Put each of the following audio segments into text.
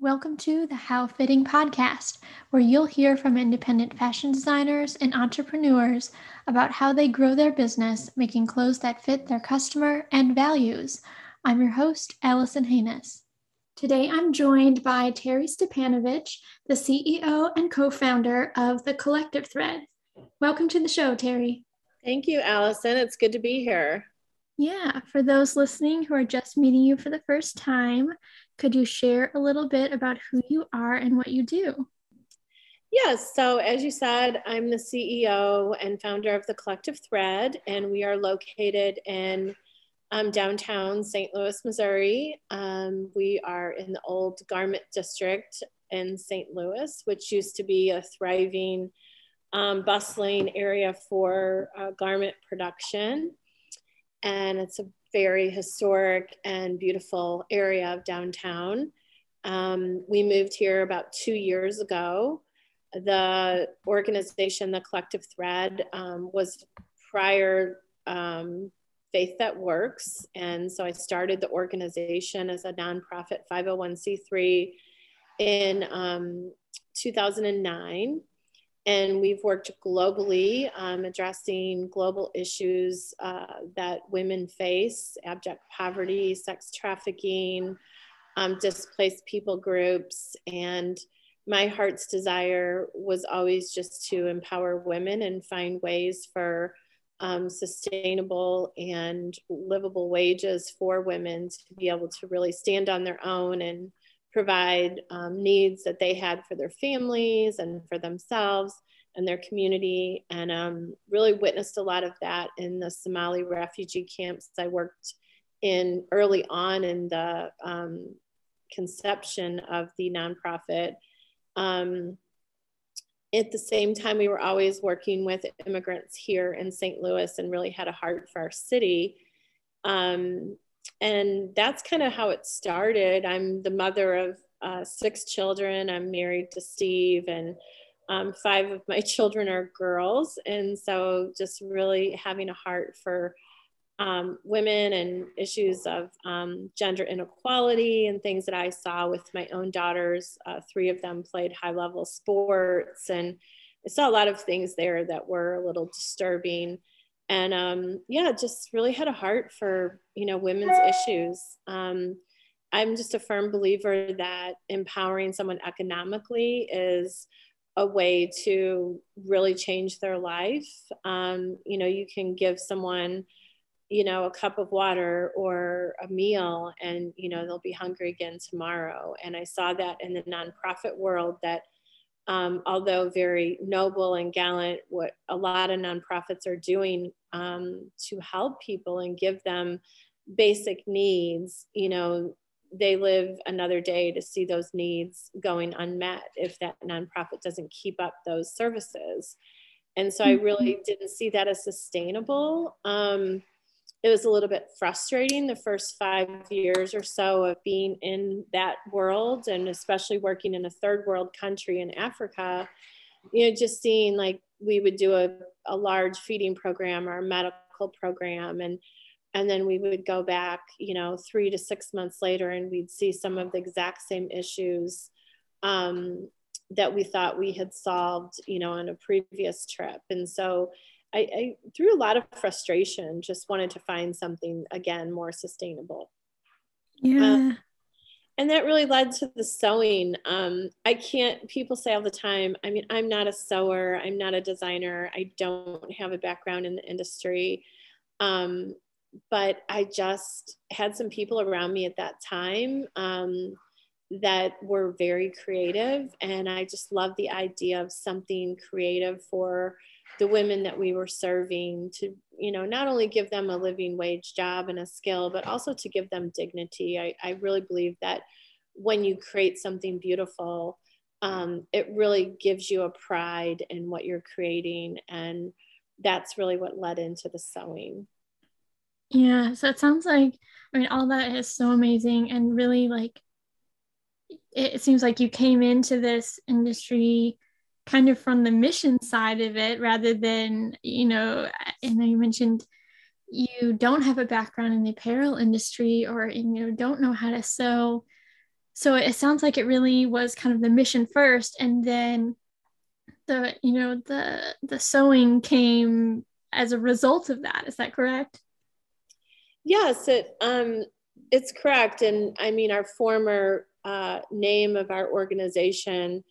Welcome to the How Fitting podcast, where you'll hear from independent fashion designers and entrepreneurs about how they grow their business, making clothes that fit their customer and values. I'm your host, Allison Haynes. Today I'm joined by Terri Stipanovich, the CEO and co founder of The Collective Thread. Welcome to the show, Terri. Thank you, Allison. It's good to be here. Yeah, for those listening who are just meeting you for the first time, could you share a little bit about who you are and what you do? Yes, so as you said, I'm the CEO and founder of the Collective Thread, and we are located in um, downtown St. Louis, Missouri. Um, we are in the old garment district in St. Louis, which used to be a thriving, um, bustling area for uh, garment production and it's a very historic and beautiful area of downtown. Um, we moved here about two years ago. The organization, the Collective Thread, um, was prior um, Faith That Works. And so I started the organization as a nonprofit 501c3 in um, 2009 and we've worked globally um, addressing global issues uh, that women face abject poverty, sex trafficking, um, displaced people groups. And my heart's desire was always just to empower women and find ways for um, sustainable and livable wages for women to be able to really stand on their own and provide um, needs that they had for their families and for themselves and their community. And um, really witnessed a lot of that in the somali refugee camps i worked in early on in the um, conception of the nonprofit. Um, at the same time we were always working with immigrants here in st louis and really had a heart for our city. Um, and that's kind of how it started. I'm the mother of uh, six children. I'm married to Steve, and um, five of my children are girls. And so, just really having a heart for um, women and issues of um, gender inequality and things that I saw with my own daughters. Uh, three of them played high level sports, and I saw a lot of things there that were a little disturbing and um, yeah, just really had a heart for you know women's issues. Um, I'm just a firm believer that empowering someone economically is a way to really change their life. Um, you know, you can give someone, you know, a cup of water or a meal, and you know they'll be hungry again tomorrow. And I saw that in the nonprofit world that um, although very noble and gallant, what a lot of nonprofits are doing um, to help people and give them basic needs, you know, they live another day to see those needs going unmet if that nonprofit doesn't keep up those services. And so I really mm-hmm. didn't see that as sustainable. Um, it was a little bit frustrating the first five years or so of being in that world and especially working in a third world country in Africa, you know, just seeing like we would do a, a large feeding program or a medical program and and then we would go back, you know, three to six months later and we'd see some of the exact same issues um, that we thought we had solved, you know, on a previous trip. And so I, I through a lot of frustration, just wanted to find something again more sustainable. Yeah. Um, and that really led to the sewing. Um, I can't, people say all the time, I mean, I'm not a sewer, I'm not a designer, I don't have a background in the industry. Um, but I just had some people around me at that time um, that were very creative. And I just love the idea of something creative for the women that we were serving to you know not only give them a living wage job and a skill but also to give them dignity. I, I really believe that when you create something beautiful um, it really gives you a pride in what you're creating and that's really what led into the sewing. Yeah so it sounds like i mean all that is so amazing and really like it seems like you came into this industry kind of from the mission side of it rather than you know and you mentioned you don't have a background in the apparel industry or you know don't know how to sew. So it sounds like it really was kind of the mission first and then the you know the the sewing came as a result of that. Is that correct? Yes it um it's correct. And i mean our former uh, name of our organization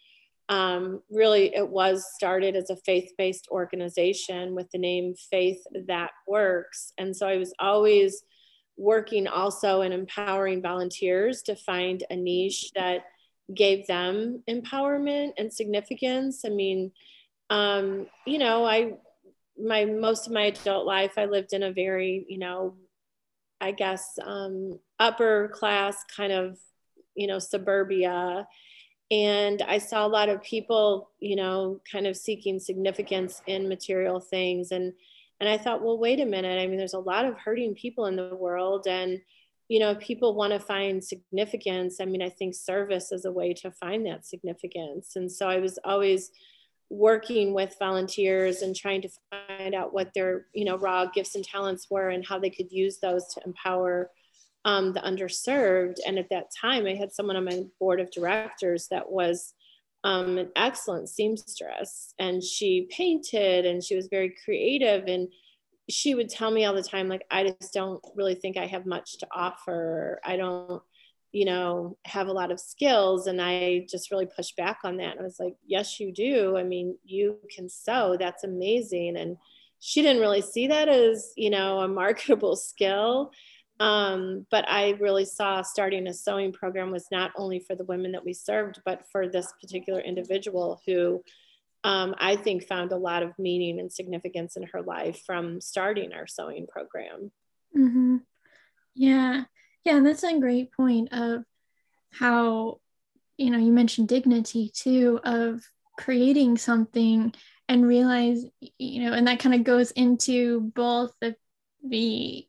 um, really it was started as a faith-based organization with the name faith that works. And so i was always working also in empowering volunteers to find a niche that gave them empowerment and significance. I mean um, you know i my most of my adult life i lived in a very you know i guess um, upper class kind of you know suburbia and i saw a lot of people you know kind of seeking significance in material things. And and i thought well wait a minute. I mean there's a lot of hurting people in the world. And you know people want to find significance i mean i think service is a way to find that significance. And so i was always working with volunteers and trying to find out what their you know raw gifts and talents were and how they could use those to empower um, the underserved. And at that time, I had someone on my board of directors that was um, an excellent seamstress, and she painted and she was very creative. And she would tell me all the time, like, I just don't really think I have much to offer. I don't, you know, have a lot of skills. And I just really pushed back on that. And I was like, yes, you do. I mean, you can sew. That's amazing. And she didn't really see that as, you know, a marketable skill. Um, but I really saw starting a sewing program was not only for the women that we served, but for this particular individual who um, I think found a lot of meaning and significance in her life from starting our sewing program. Mm-hmm. Yeah. Yeah. That's a great point of how, you know, you mentioned dignity too, of creating something and realize, you know, and that kind of goes into both the, the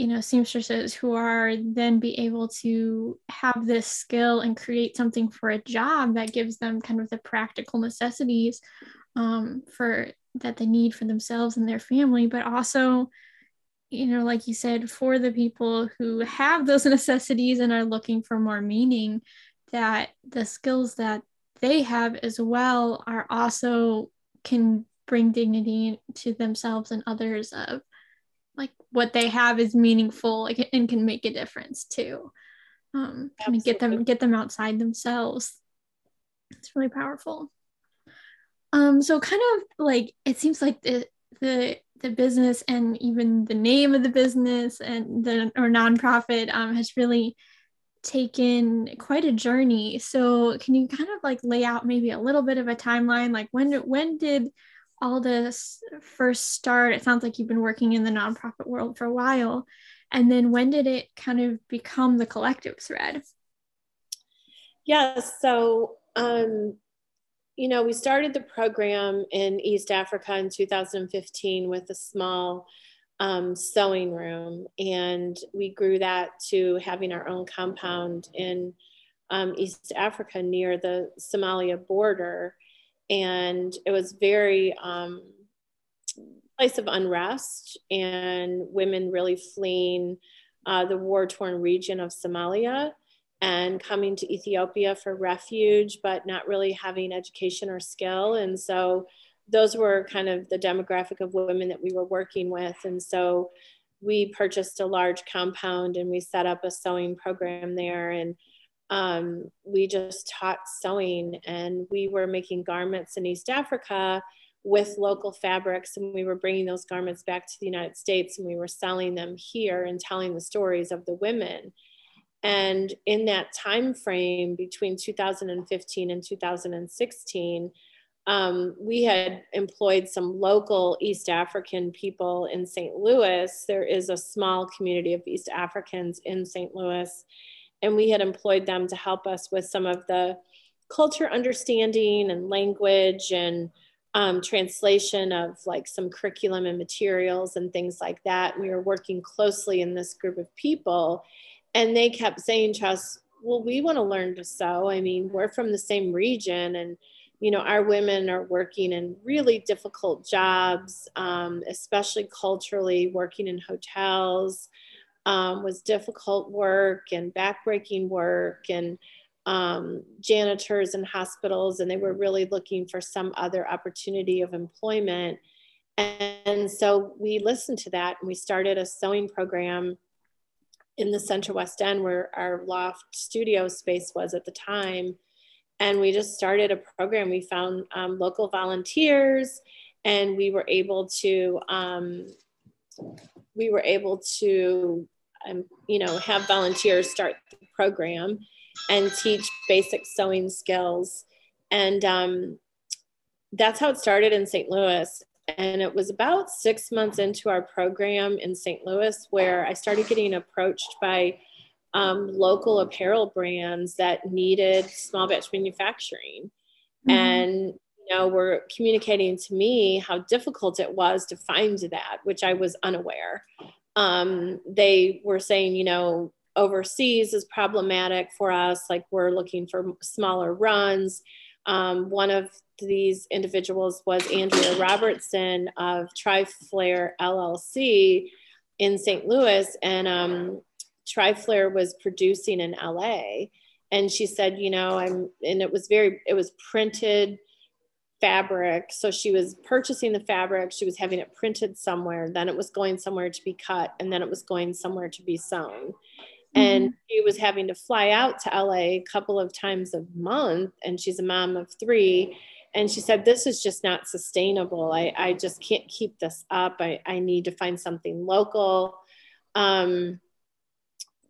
you know seamstresses who are then be able to have this skill and create something for a job that gives them kind of the practical necessities um, for that they need for themselves and their family but also you know like you said for the people who have those necessities and are looking for more meaning that the skills that they have as well are also can bring dignity to themselves and others of like what they have is meaningful like and can make a difference too. Um kind of get them get them outside themselves. It's really powerful. Um so kind of like it seems like the the the business and even the name of the business and the or nonprofit um has really taken quite a journey. So can you kind of like lay out maybe a little bit of a timeline? Like when when did all this first start? It sounds like you've been working in the nonprofit world for a while. And then when did it kind of become the collective thread? Yeah, so, um, you know, we started the program in East Africa in 2015 with a small um, sewing room, and we grew that to having our own compound in um, East Africa near the Somalia border and it was very um, place of unrest and women really fleeing uh, the war-torn region of Somalia and coming to Ethiopia for refuge, but not really having education or skill. And so those were kind of the demographic of women that we were working with. And so we purchased a large compound and we set up a sewing program there. And um, we just taught sewing and we were making garments in East Africa with local fabrics and we were bringing those garments back to the United States and we were selling them here and telling the stories of the women. And in that time frame between 2015 and 2016, um, we had employed some local East African people in St. Louis. There is a small community of East Africans in St. Louis and we had employed them to help us with some of the culture understanding and language and um, translation of like some curriculum and materials and things like that. We were working closely in this group of people, and they kept saying to us, "Well, we want to learn to sew. I mean, we're from the same region, and you know, our women are working in really difficult jobs, um, especially culturally, working in hotels." Um, was difficult work and backbreaking work and um, janitors in hospitals, and they were really looking for some other opportunity of employment. And so we listened to that and we started a sewing program in the Central West End where our loft studio space was at the time. And we just started a program. We found um, local volunteers and we were able to um, we were able to um, you know have volunteers start the program and teach basic sewing skills. And um, that's how it started in st louis. And it was about six months into our program in st louis where i started getting approached by um, local apparel brands that needed small batch manufacturing. Mm-hmm. and know, were communicating to me how difficult it was to find that, which I was unaware. Um, they were saying, you know, overseas is problematic for us, like we're looking for smaller runs. Um, one of these individuals was Andrea Robertson of Triflare LLC in St. Louis, and um, Triflare was producing in LA. And she said, you know, I'm, and it was very, it was printed fabric. So she was purchasing the fabric, she was having it printed somewhere, then it was going somewhere to be cut, and then it was going somewhere to be sewn. Mm-hmm. And she was having to fly out to LA a couple of times a month, and she's a mom of three. And she said, This is just not sustainable. I, I just can't keep this up. I, I need to find something local. Um,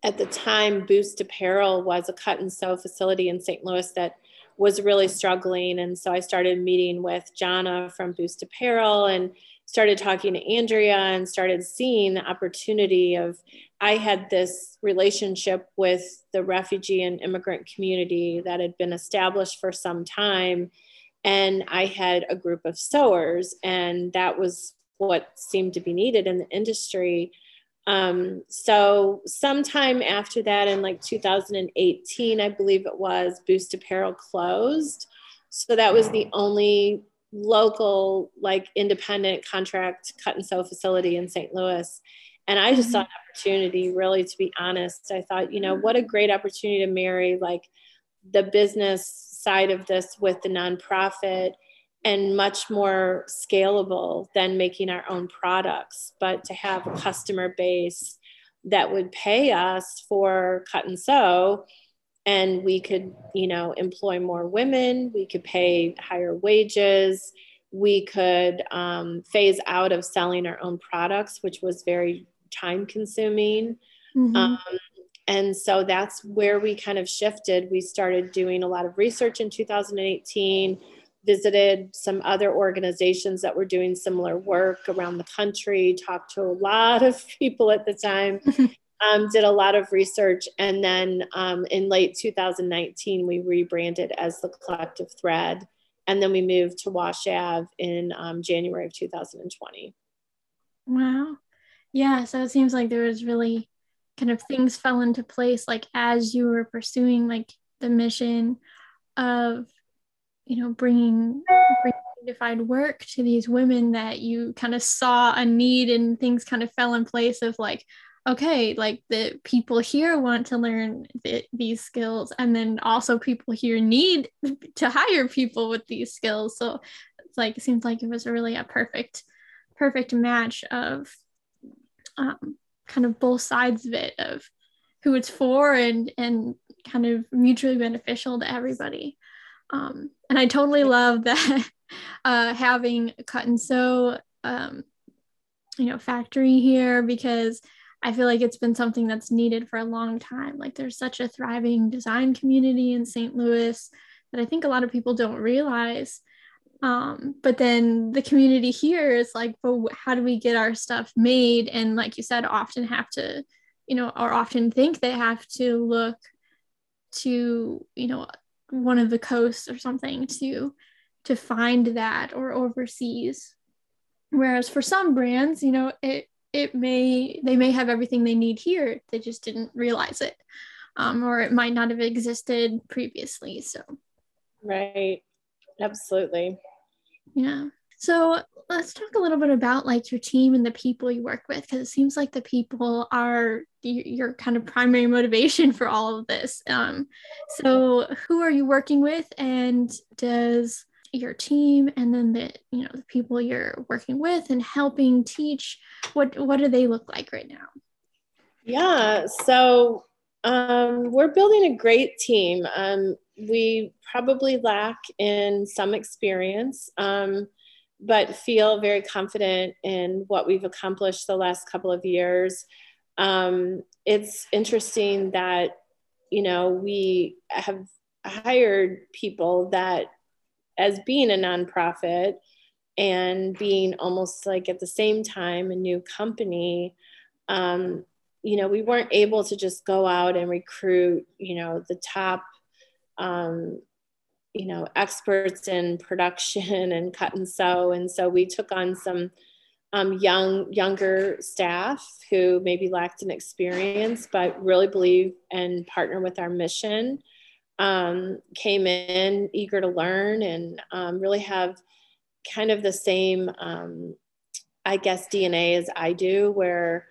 at the time, Boost Apparel was a cut and sew facility in St. Louis that was really struggling. And so I started meeting with Jana from Boost Apparel and started talking to Andrea and started seeing the opportunity of I had this relationship with the refugee and immigrant community that had been established for some time. And I had a group of sewers, and that was what seemed to be needed in the industry. Um, so sometime after that, in like 2018, I believe it was, Boost Apparel closed. So that was the only local, like independent contract cut and sew facility in St. Louis. And I just mm-hmm. saw an opportunity, really, to be honest. I thought, you know, what a great opportunity to marry like the business side of this with the nonprofit and much more scalable than making our own products, but to have a customer base that would pay us for cut and sew and we could you know employ more women we could pay higher wages we could um, phase out of selling our own products which was very time consuming. Mm-hmm. um, and so that's where we kind of shifted. We started doing a lot of research in 2018 visited some other organizations that were doing similar work around the country, talked to a lot of people at the time, um, did a lot of research. And then um, in late 2019, we rebranded as the Collective Thread. And then we moved to Wash Ave in um, January of 2020. Wow. Yeah. So it seems like there was really kind of things fell into place like as you were pursuing like the mission of you know bringing, bringing dignified work to these women that you kind of saw a need and things kind of fell in place of like okay like the people here want to learn th- these skills and then also people here need to hire people with these skills. So it's like it seems like it was really a perfect perfect match of um, kind of both sides of it of who it's for and and kind of mutually beneficial to everybody um, and I totally love that uh, having a cut and sew, um, you know, factory here because I feel like it's been something that's needed for a long time. Like there's such a thriving design community in St. Louis that I think a lot of people don't realize. Um, but then the community here is like, well, how do we get our stuff made? And like you said, often have to, you know, or often think they have to look to, you know, one of the coasts or something to to find that or overseas. Whereas for some brands you know it it may they may have everything they need here. They just didn't realize it um, or it might not have existed previously. So right. Absolutely. Yeah. So let's talk a little bit about like your team and the people you work with because it seems like the people are your kind of primary motivation for all of this. Um, so who are you working with and does your team and then the you know the people you're working with and helping teach what what do they look like right now? Yeah so um, we're building a great team. Um, we probably lack in some experience. Um, but feel very confident in what we've accomplished the last couple of years. Um, it's interesting that, you know, we have hired people that, as being a nonprofit and being almost like at the same time a new company, um, you know, we weren't able to just go out and recruit, you know, the top um, you know experts in production and cut and sew. And so we took on some um, young younger staff who maybe lacked an experience but really believe and partner with our mission um, came in eager to learn and um, really have kind of the same um, i guess dna as i do where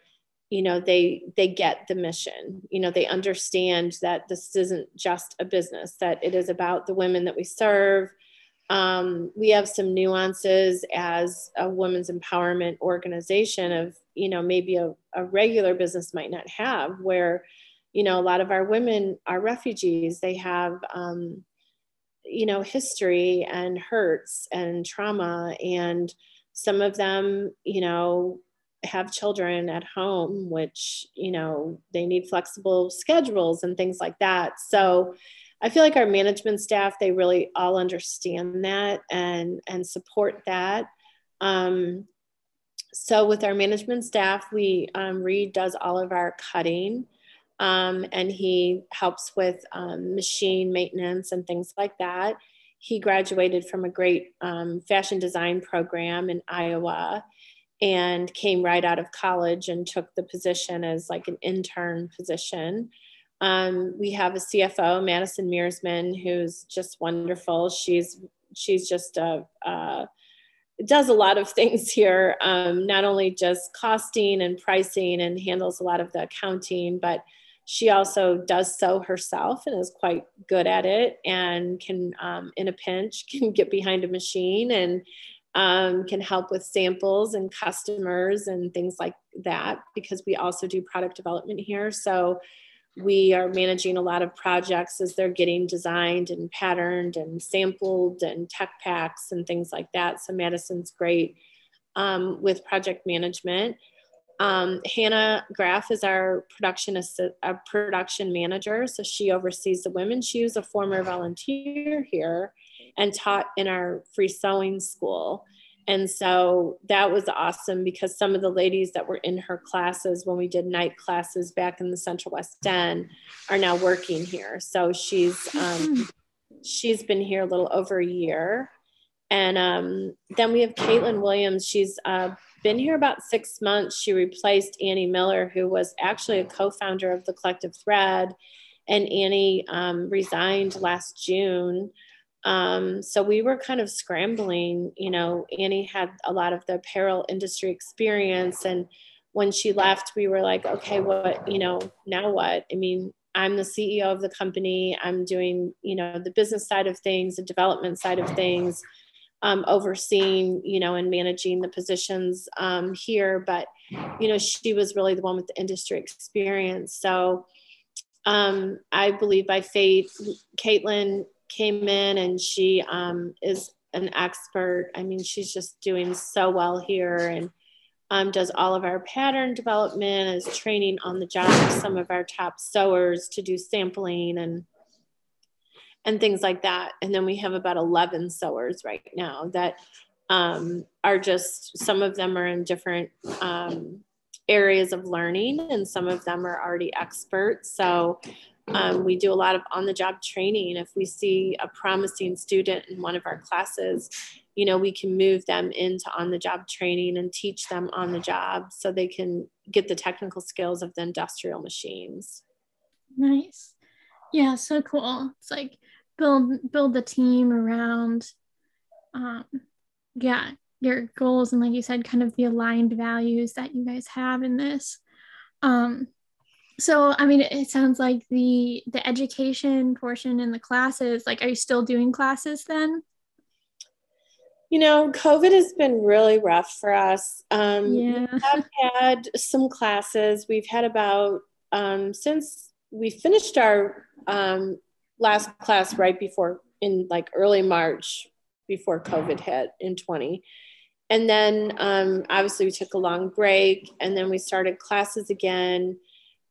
you know they they get the mission. You know they understand that this isn't just a business that it is about the women that we serve. Um, we have some nuances as a women's empowerment organization of you know maybe a, a regular business might not have where you know a lot of our women are refugees. They have um, you know history and hurts and trauma and some of them you know have children at home, which, you know, they need flexible schedules and things like that. So I feel like our management staff, they really all understand that and, and support that. Um, so with our management staff, we, um, Reed does all of our cutting. Um, and he helps with um, machine maintenance and things like that. He graduated from a great um, fashion design program in Iowa and came right out of college and took the position as like an intern position. Um, we have a CFO, Madison Mearsman, who's just wonderful. She's she's just a, does a lot of things here, um, not only just costing and pricing and handles a lot of the accounting, but she also does sew herself and is quite good at it and can um, in a pinch can get behind a machine and um, can help with samples and customers and things like that because we also do product development here. So we are managing a lot of projects as they're getting designed and patterned and sampled and tech packs and things like that. So Madison's great um, with project management. Um, Hannah Graff is our production assi- our production manager, so she oversees the women. She was a former volunteer here, and taught in our free sewing school. And so that was awesome because some of the ladies that were in her classes when we did night classes back in the Central West End are now working here. So she's um, she's been here a little over a year. And um, then we have Caitlin Williams. She's uh, been here about six months. She replaced Annie Miller, who was actually a co-founder of the Collective Thread. And Annie um, resigned last June um, so we were kind of scrambling. You know, Annie had a lot of the apparel industry experience. And when she left, we were like, okay, what, you know, now what? I mean, I'm the CEO of the company. I'm doing, you know, the business side of things, the development side of things, um, overseeing, you know, and managing the positions um, here. But, you know, she was really the one with the industry experience. So um, I believe by fate, Caitlin came in and she um, is an expert. I mean, she's just doing so well here and um, does all of our pattern development, is training on the job some of our top sewers to do sampling and and things like that. And then we have about 11 sewers right now that um, are just, some of them are in different um, areas of learning and some of them are already experts. So um, we do a lot of on the job training. If we see a promising student in one of our classes, you know, we can move them into on the job training and teach them on the job so they can get the technical skills of the industrial machines. Nice. Yeah, so cool. It's like build build the team around um yeah, your goals and like you said kind of the aligned values that you guys have in this um so i mean it sounds like the the education portion in the classes like are you still doing classes then? You know covid has been really rough for us. Um yeah. have had some classes. We've had about um since we finished our um last class right before in like early march before covid hit in 20 and then um, obviously we took a long break and then we started classes again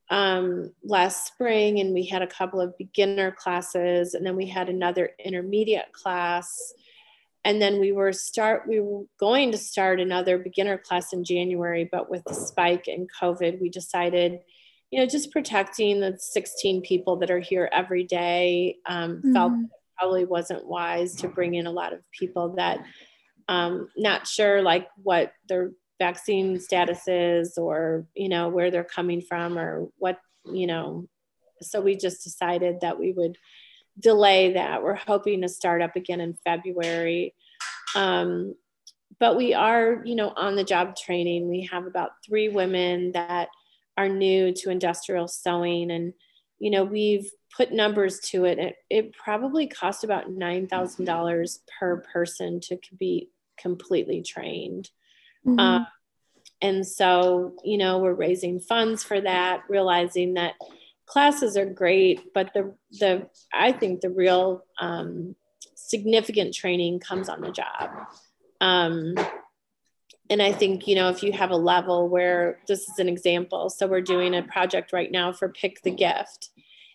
um, last spring and we had a couple of beginner classes and then we had another intermediate class and then we were start we were going to start another beginner class in january but with the spike in covid we decided you know just protecting the 16 people that are here every day um, mm-hmm. felt probably wasn't wise to bring in a lot of people that um, not sure like what their vaccine statuses or you know where they're coming from or what you know. So we just decided that we would delay that. We're hoping to start up again in february. Um, but we are you know on the job training. We have about three women that are new to industrial sewing and you know we've put numbers to it. It, it probably cost about $9000 per person to be completely trained. Mm-hmm. Uh, and so, you know, we're raising funds for that, realizing that classes are great, but the the I think the real um, significant training comes on the job. Um, and I think you know if you have a level where this is an example, so we're doing a project right now for Pick the Gift,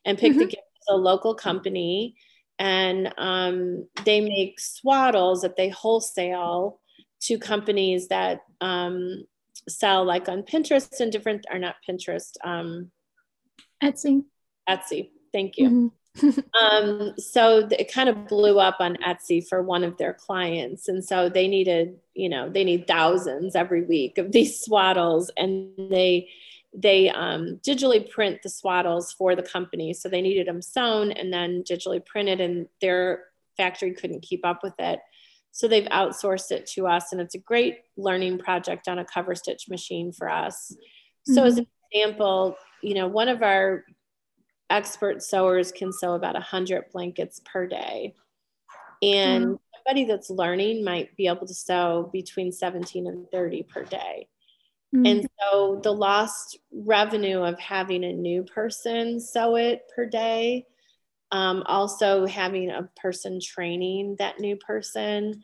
and Pick mm-hmm. the Gift is a local company and um, they make swaddles that they wholesale to companies that um, sell like on Pinterest and different are not Pinterest. Um, Etsy. Etsy. Thank you. Mm-hmm. um, so it kind of blew up on Etsy for one of their clients. And so they needed, you know, they need thousands every week of these swaddles and they they um, digitally print the swaddles for the company. So they needed them sewn and then digitally printed, and their factory couldn't keep up with it. So they've outsourced it to us, and it's a great learning project on a cover stitch machine for us. So, mm-hmm. as an example, you know, one of our expert sewers can sew about 100 blankets per day. And mm-hmm. somebody that's learning might be able to sew between 17 and 30 per day. Mm-hmm. And so the lost revenue of having a new person sew it per day, um, also having a person training that new person,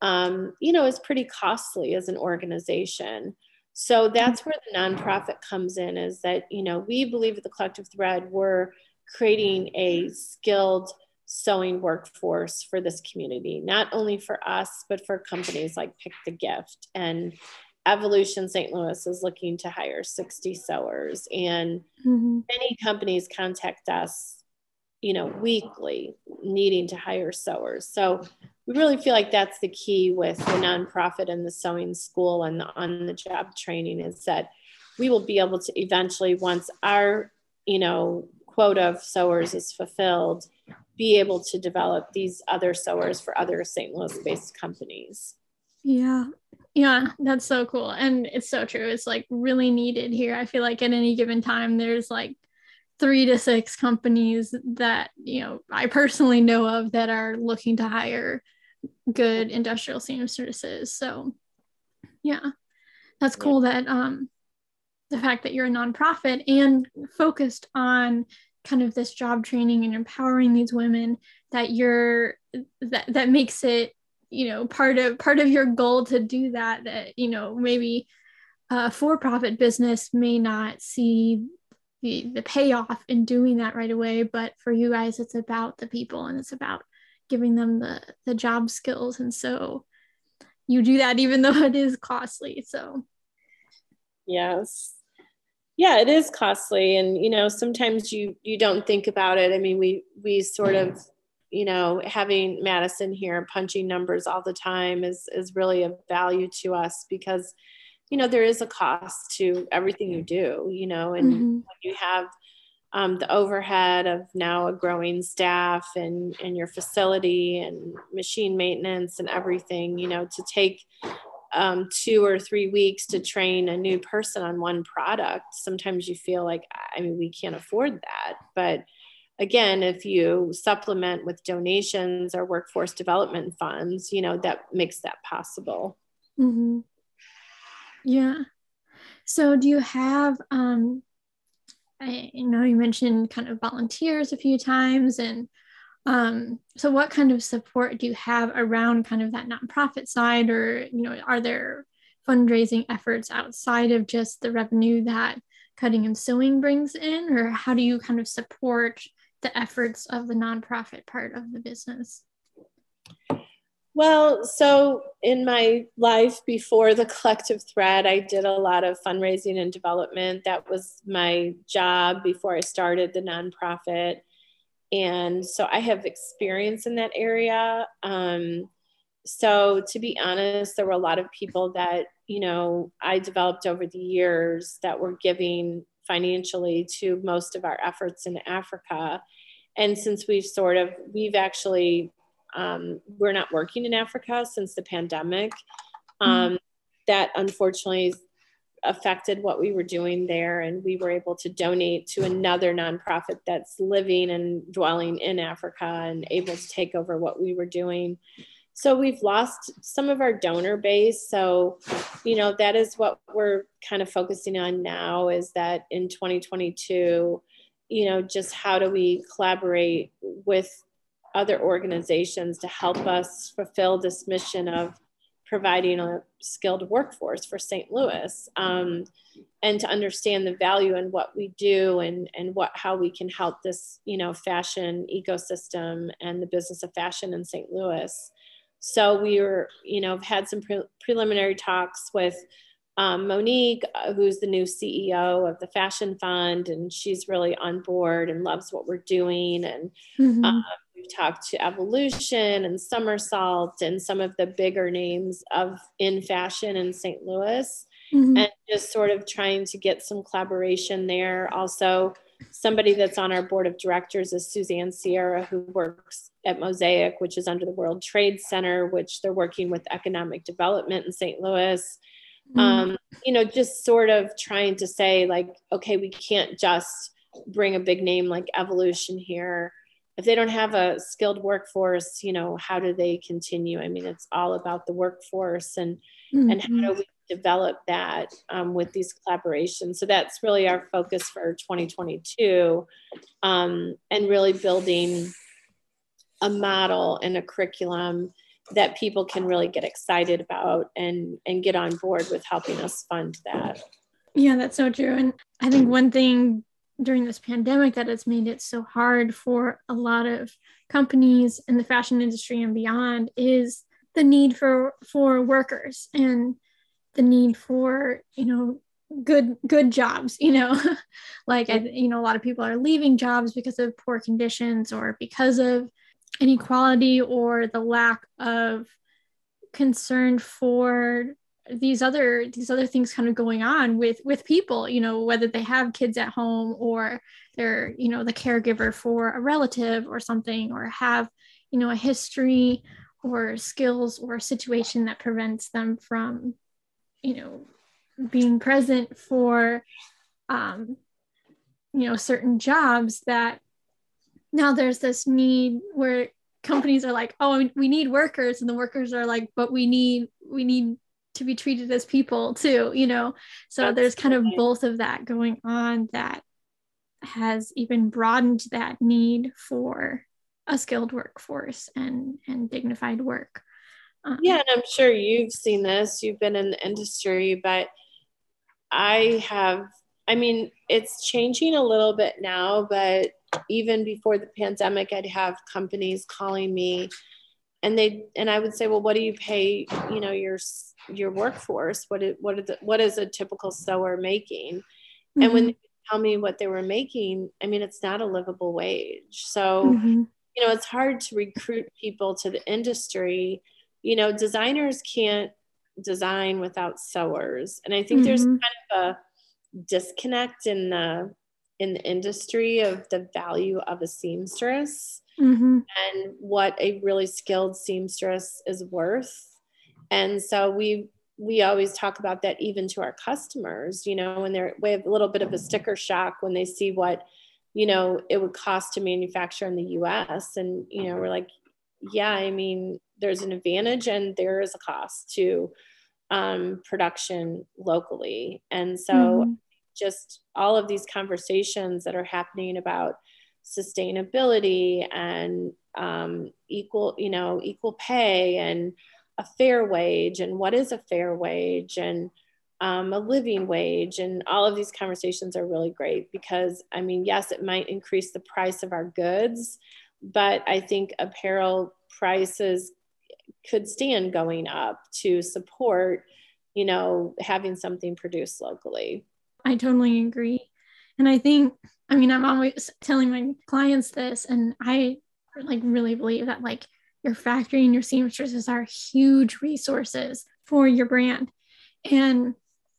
um, you know, is pretty costly as an organization. So that's where the nonprofit comes in is that, you know, we believe at the Collective Thread, we're creating a skilled sewing workforce for this community, not only for us, but for companies like Pick the Gift and Evolution St. Louis is looking to hire 60 sewers, and mm-hmm. many companies contact us, you know, weekly needing to hire sewers. So we really feel like that's the key with the nonprofit and the sewing school and the on the job training is that we will be able to eventually, once our, you know, quota of sewers is fulfilled, be able to develop these other sewers for other St. Louis based companies. Yeah. Yeah, that's so cool. And it's so true. It's like really needed here. I feel like at any given time, there's like three to six companies that, you know, I personally know of that are looking to hire good industrial seamstresses. So, yeah, that's cool yeah. that um, the fact that you're a nonprofit and focused on kind of this job training and empowering these women that you're that that makes it you know part of part of your goal to do that that you know maybe a for-profit business may not see the the payoff in doing that right away but for you guys it's about the people and it's about giving them the the job skills. And so you do that even though it is costly. So yes. Yeah it is costly. And you know sometimes you you don't think about it. I mean we we sort of you know, having Madison here punching numbers all the time is is really of value to us because, you know, there is a cost to everything you do, you know, and mm-hmm. when you have um, the overhead of now a growing staff and, and your facility and machine maintenance and everything, you know, to take um, two or three weeks to train a new person on one product sometimes you feel like i mean we can't afford that but again if you supplement with donations or workforce development funds you know that makes that possible mm-hmm. Yeah. So do you have um I know you mentioned kind of volunteers a few times and um, so what kind of support do you have around kind of that nonprofit side or you know are there fundraising efforts outside of just the revenue that cutting and sewing brings in? Or how do you kind of support the efforts of the nonprofit part of the business well so in my life before the collective thread i did a lot of fundraising and development that was my job before i started the nonprofit and so I have experience in that area. Um, so to be honest, there were a lot of people that you know I developed over the years that were giving financially to most of our efforts in Africa. And since we've sort of we've actually um, we're not working in Africa since the pandemic. Mm-hmm. Um. That unfortunately affected what we were doing there and we were able to donate to another nonprofit that's living and dwelling in africa and able to take over what we were doing so we've lost some of our donor base so you know that is what we're kind of focusing on now is that in 2022 you know just how do we collaborate with other organizations to help us fulfill this mission of providing a skilled workforce for St. Louis um, and to understand the value in what we do and, and what how we can help this you know fashion ecosystem and the business of fashion in St. Louis. So we were you know had some pre- preliminary talks with um, Monique, uh, who's the new CEO of the Fashion Fund, and she's really on board and loves what we're doing. And mm-hmm. um, we've talked to Evolution and Somersault and some of the bigger names of in fashion in St. Louis, mm-hmm. and just sort of trying to get some collaboration there. Also, somebody that's on our board of directors is Suzanne Sierra, who works at Mosaic, which is under the World Trade Center, which they're working with economic development in St. Louis. Mm-hmm. Um, you know, just sort of trying to say, like, okay, we can't just bring a big name like Evolution here if they don't have a skilled workforce you know how do they continue? I mean it's all about the workforce and mm-hmm. and how do we develop that um, with these collaborations? So that's really our focus for 2022 um, and really building a model and a curriculum that people can really get excited about and and get on board with helping us fund that. Yeah that's so true. And i think one thing during this pandemic that has made it so hard for a lot of companies in the fashion industry and beyond is the need for for workers and the need for you know good good jobs you know? Like I, you know a lot of people are leaving jobs because of poor conditions or because of inequality or the lack of concern for these other these other things kind of going on with with people you know whether they have kids at home or they're you know the caregiver for a relative or something or have you know a history or skills or situation that prevents them from you know being present for um you know certain jobs that now there's this need where companies are like oh we need workers. And the workers are like but we need we need to be treated as people too you know? So That's there's kind of both of that going on that has even broadened that need for a skilled workforce and and dignified work. Um, yeah and i'm sure you've seen this. You've been in the industry but i have i mean it's changing a little bit now but even before the pandemic i'd have companies calling me and they and i would say well what do you pay you know your your workforce what is what is the, what is a typical sewer making mm-hmm. and when mm-hmm. they tell me what they were making i mean it's not a livable wage so mm-hmm. you know it's hard to recruit people to the industry you know designers can't design without sewers and i think mm-hmm. there's kind of a disconnect in the in the industry of the value of a seamstress mm-hmm. and what a really skilled seamstress is worth and so we we always talk about that even to our customers, you know, when they're we have a little bit of a sticker shock when they see what, you know, it would cost to manufacture in the US. And, you know, we're like, yeah, I mean, there's an advantage and there is a cost to um, production locally. And so mm-hmm. just all of these conversations that are happening about sustainability and um, equal, you know, equal pay and a fair wage and what is a fair wage and um, a living wage. And all of these conversations are really great because i mean yes it might increase the price of our goods but i think apparel prices could stand going up to support you know having something produced locally. I totally agree and i think i mean i'm always telling my clients this and i like really believe that like your factory and your seamstresses are huge resources for your brand. And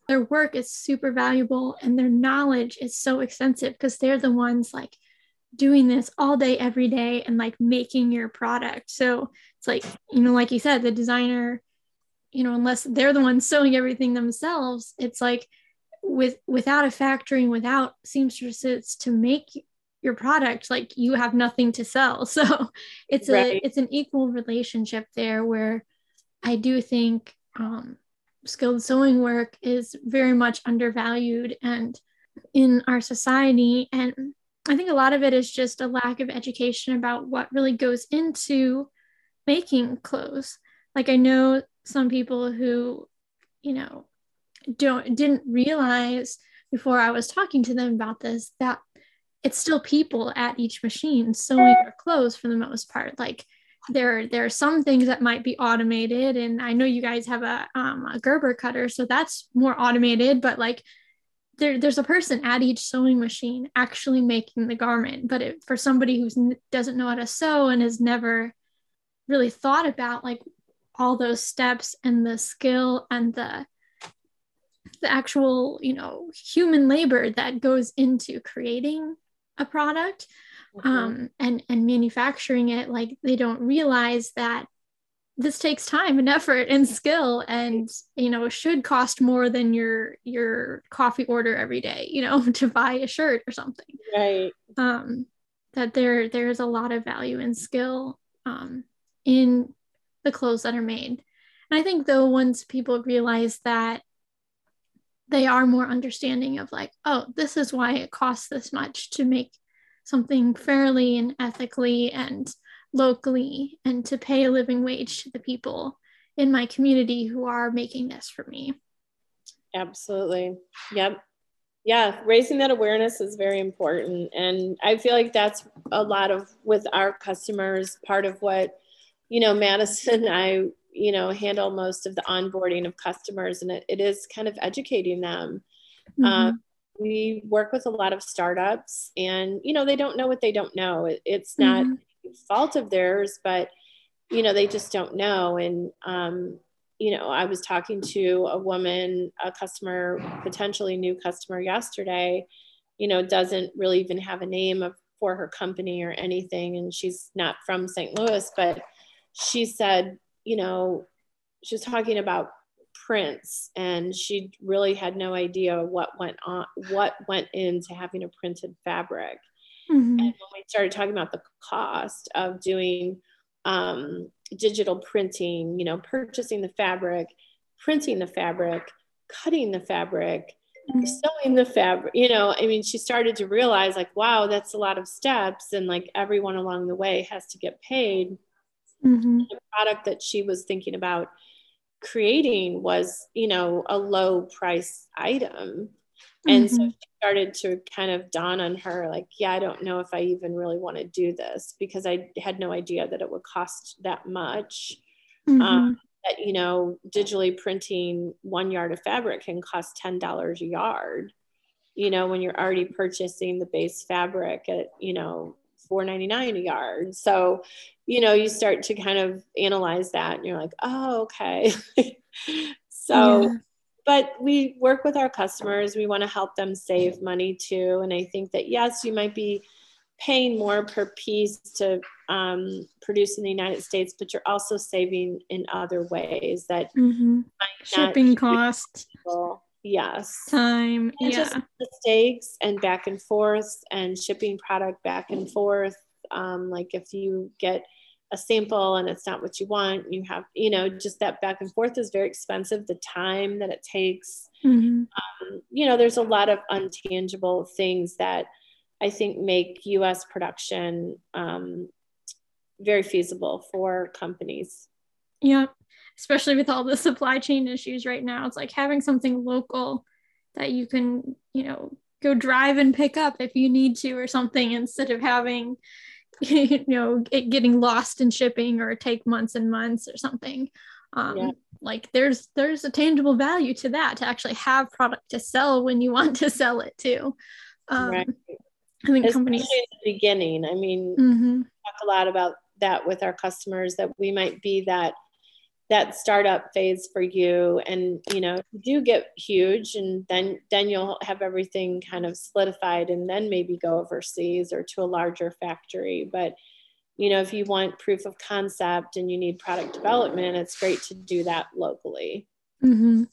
their work is super valuable and their knowledge is so extensive because they're the ones like doing this all day, every day, and like making your product. So it's like, you know, like you said, the designer, you know, unless they're the ones sewing everything themselves, it's like with without a factory and without seamstresses to make your product like you have nothing to sell. So it's right. a it's an equal relationship there where i do think um, skilled sewing work is very much undervalued and in our society. And i think a lot of it is just a lack of education about what really goes into making clothes. Like i know some people who you know don't didn't realize before i was talking to them about this that it's still people at each machine sewing your clothes for the most part. Like there there are some things that might be automated and i know you guys have a, um, a gerber cutter so that's more automated but like there, there's a person at each sewing machine actually making the garment but it, for somebody who doesn't know how to sew and has never really thought about like all those steps and the skill and the the actual you know human labor that goes into creating a product mm-hmm. um, and and manufacturing it. Like they don't realize that this takes time and effort and skill and you know should cost more than your your coffee order every day you know to buy a shirt or something. Right. Um that there there's a lot of value and skill um in the clothes that are made. And i think though once people realize that they are more understanding of like, oh, this is why it costs this much to make something fairly and ethically and locally and to pay a living wage to the people in my community who are making this for me. Absolutely. Yep. Yeah, raising that awareness is very important. And I feel like that's a lot of with our customers, part of what, you know, Madison I you know handle most of the onboarding of customers and it, it is kind of educating them mm-hmm. um, we work with a lot of startups and you know they don't know what they don't know it, it's not mm-hmm. fault of theirs but you know they just don't know and um, you know i was talking to a woman a customer potentially new customer yesterday you know doesn't really even have a name of, for her company or anything and she's not from st louis but she said you know, she was talking about prints and she really had no idea what went on, what went into having a printed fabric. Mm-hmm. And when we started talking about the cost of doing um, digital printing, you know, purchasing the fabric, printing the fabric, cutting the fabric, mm-hmm. sewing the fabric, you know, I mean, she started to realize like, wow, that's a lot of steps. And like everyone along the way has to get paid mm-hmm. the product that she was thinking about creating was you know a low price item and mm-hmm. so she started to kind of dawn on her like yeah i don't know if i even really want to do this because i had no idea that it would cost that much mm-hmm. um, that you know digitally printing one yard of fabric can cost $10 a yard you know when you're already purchasing the base fabric at you know 4.99 a yard so you know you start to kind of analyze that and you're like oh okay so yeah. but we work with our customers we want to help them save money too and i think that yes you might be paying more per piece to um, produced in the United States, but you're also saving in other ways that mm-hmm. shipping costs. Yes. Time. And yeah. Just mistakes and back and forth and shipping product back and forth. Um, like if you get a sample and it's not what you want, you have, you know, just that back and forth is very expensive. The time that it takes, mm-hmm. um, you know, there's a lot of untangible things that I think make US production um, very feasible for companies. Yeah especially with all the supply chain issues right now. It's like having something local that you can, you know, go drive and pick up if you need to or something instead of having, you know, it getting lost in shipping or take months and months or something. Um, yeah. Like there's there's a tangible value to that to actually have product to sell when you want to sell it too. Um, right. I think Especially companies at the beginning. I mean, mm-hmm. talk a lot about that with our customers that we might be that that startup phase for you and you know you do get huge and then then you'll have everything kind of solidified and then maybe go overseas or to a larger factory. But you know if you want proof of concept and you need product development it's great to do that locally. Mm-hmm.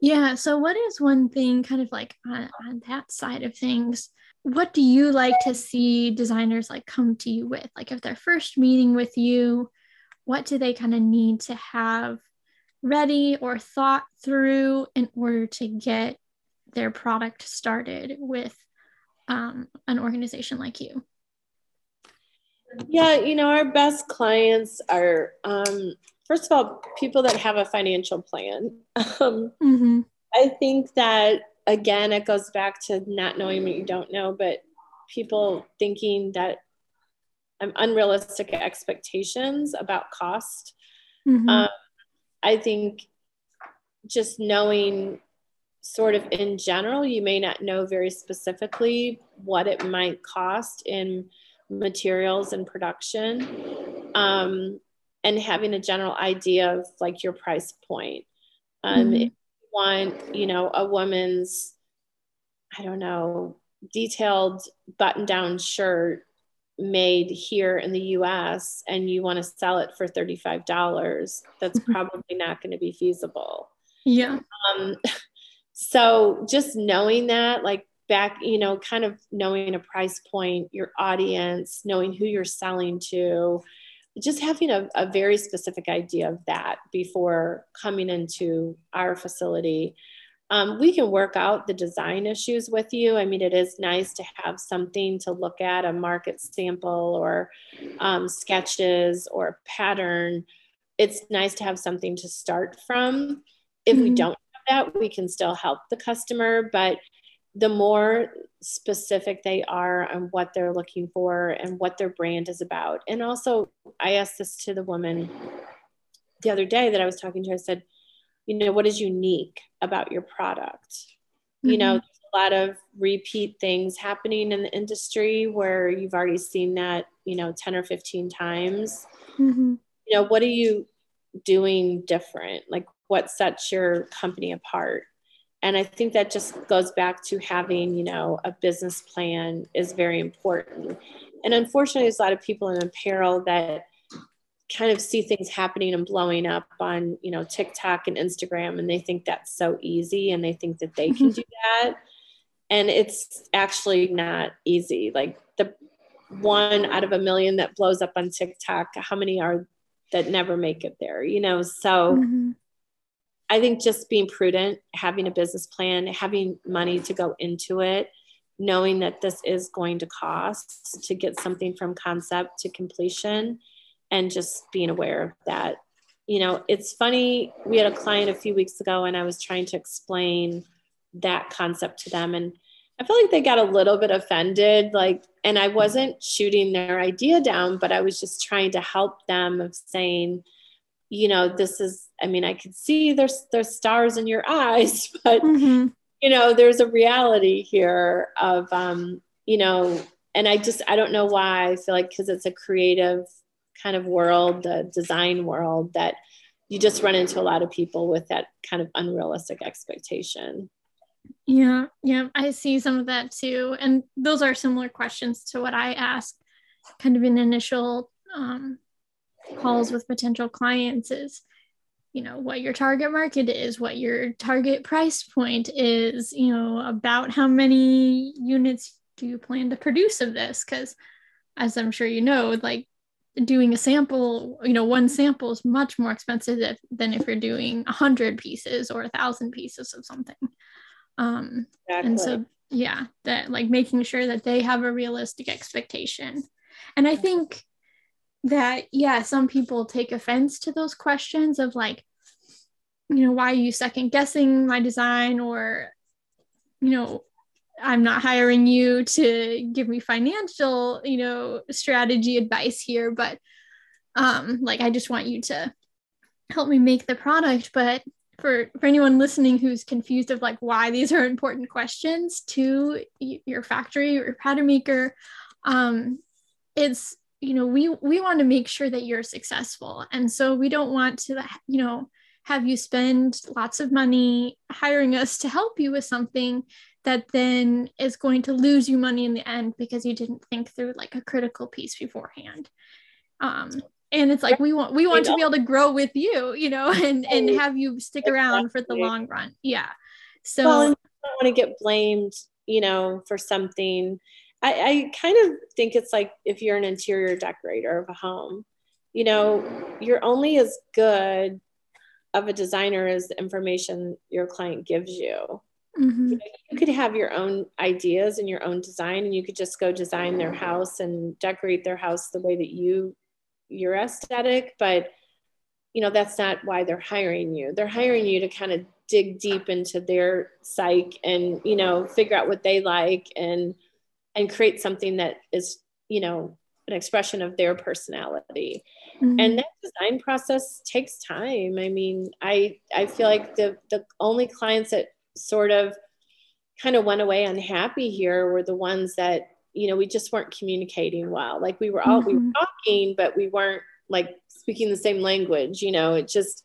yeah so what is one thing kind of like on, on that side of things? What do you like to see designers like come to you with? Like if they're first meeting with you what do they kind of need to have ready or thought through in order to get their product started with um, an organization like you? Yeah, you know, our best clients are, um, first of all, people that have a financial plan. Um, mm-hmm. I think that, again, it goes back to not knowing what you don't know, but people thinking that um, unrealistic expectations about cost. Mm-hmm. Um, I think just knowing sort of in general, you may not know very specifically what it might cost in materials and production. Um, and having a general idea of like your price point. Um, mm-hmm. If you want, you know, a woman's, I don't know, detailed button down shirt made here in the US and you want to sell it for $35, that's mm-hmm. probably not going to be feasible. Yeah. Um, so just knowing that, like back, you know, kind of knowing a price point, your audience, knowing who you're selling to, just having a, a very specific idea of that before coming into our facility um, we can work out the design issues with you. I mean, it is nice to have something to look at a market sample or um, sketches or a pattern. It's nice to have something to start from. If mm-hmm. we don't have that, we can still help the customer, but the more specific they are on what they're looking for and what their brand is about. And also, I asked this to the woman the other day that I was talking to. I said, you know what is unique about your product mm-hmm. you know mm-hmm. there's a lot of repeat things happening in the industry where you've already seen that you know 10 or 15 times mm-hmm. you know what are you doing different like what sets your company apart and i think that just goes back to having you know a business plan is very important and unfortunately there's a lot of people in apparel that kind of see things happening and blowing up on you know TikTok and Instagram and they think that's so easy and they think that they can mm-hmm. do that and it's actually not easy like the one out of a million that blows up on TikTok how many are that never make it there you know so mm-hmm. I think just being prudent having a business plan having money to go into it knowing that this is going to cost to get something from concept to completion and just being aware of that. You know, it's funny. We had a client a few weeks ago, and I was trying to explain that concept to them. And I feel like they got a little bit offended. Like, and I wasn't shooting their idea down, but I was just trying to help them of saying, you know, this is, I mean, I could see there's there's stars in your eyes, but mm-hmm. you know, there's a reality here of um, you know, and I just I don't know why I feel like because it's a creative kind of world, the design world, that you just run into a lot of people with that kind of unrealistic expectation. Yeah, yeah, I see some of that too. And those are similar questions to what I ask kind of in initial um, calls with potential clients is you know what your target market is what your target price point is you know about how many units do you plan to produce of this because as i'm sure you know like doing a sample you know one sample is much more expensive if, than if you're doing a hundred pieces or a thousand pieces of something um exactly. and so yeah that like making sure that they have a realistic expectation and i think that yeah some people take offense to those questions of like you know why are you second guessing my design or you know i'm not hiring you to give me financial you know strategy advice here but um like i just want you to help me make the product. But for for anyone listening who's confused of like why these are important questions to your factory or pattern maker um it's you know we we want to make sure that you're successful. And so we don't want to you know have you spend lots of money hiring us to help you with something that then is going to lose you money in the end because you didn't think through like a critical piece beforehand. Um and it's like we want we want to be able to grow with you you know and and have you stick around for the long run. Yeah. So well, i don't want to get blamed you know for something. I, I kind of think it's like if you're an interior decorator of a home you know you're only as good of a designer as the information your client gives you Mm-hmm. You could have your own ideas and your own design, and you could just go design their house and decorate their house the way that you your aesthetic, but you know, that's not why they're hiring you. They're hiring you to kind of dig deep into their psyche and, you know, figure out what they like and and create something that is, you know, an expression of their personality. Mm-hmm. And that design process takes time. I mean, I I feel like the the only clients that sort of kind of went away unhappy here were the ones that you know, we just weren't communicating well. Like we were all, mm-hmm. we were mm-hmm. talking, but we weren't like speaking the same language. You know, it just,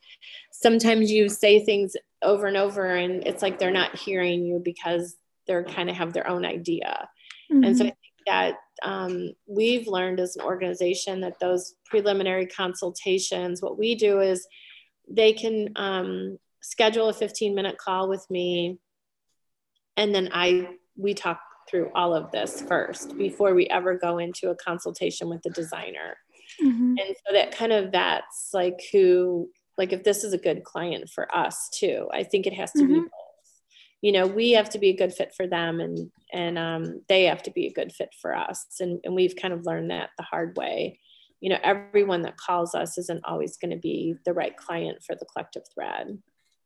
sometimes you say things over and over and it's like they're not hearing you because they're kind of have their own idea. Mm-hmm. And so I think that um, we've learned as an organization that those preliminary consultations, what we do is they can um, schedule a 15 minute call with me and then I we talk through all of this first before we ever go into a consultation with the designer. Mm-hmm. And so that kind of that's like who like if this is a good client for us too. I think it has to mm-hmm. be both. You know, we have to be a good fit for them and and um, they have to be a good fit for us. And, and we've kind of learned that the hard way. You know, everyone that calls us isn't always going to be the right client for the collective thread.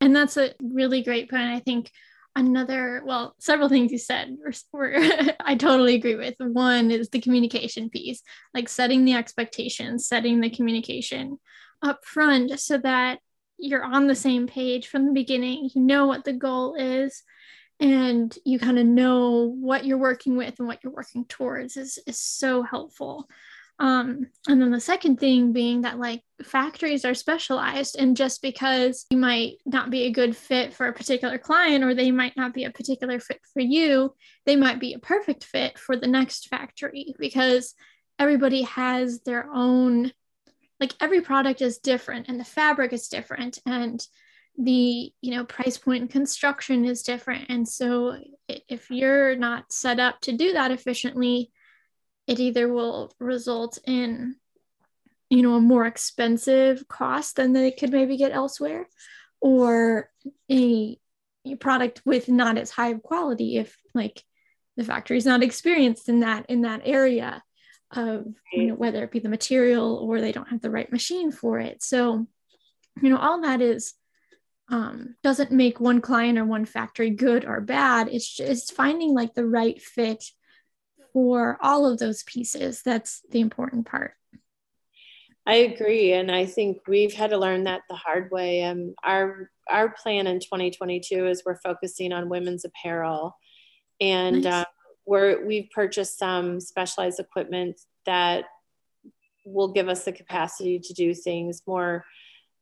And that's a really great point. I think another well several things you said were, were i totally agree with. One is the communication piece like setting the expectations setting the communication up front so that you're on the same page from the beginning. You know what the goal is and you kind of know what you're working with and what you're working towards is, is so helpful um, and then the second thing being that like factories are specialized, and just because you might not be a good fit for a particular client or they might not be a particular fit for you, they might be a perfect fit for the next factory because everybody has their own, like every product is different and the fabric is different and the you know price point and construction is different. And so if you're not set up to do that efficiently it either will result in you know a more expensive cost than they could maybe get elsewhere or a, a product with not as high of quality if like the factory is not experienced in that in that area of you know whether it be the material or they don't have the right machine for it. So you know all that is um, doesn't make one client or one factory good or bad. It's just finding like the right fit for all of those pieces. That's the important part. I agree, and I think we've had to learn that the hard way. Um, our our plan in 2022 is we're focusing on women's apparel, and nice. uh, we're we've purchased some specialized equipment that will give us the capacity to do things more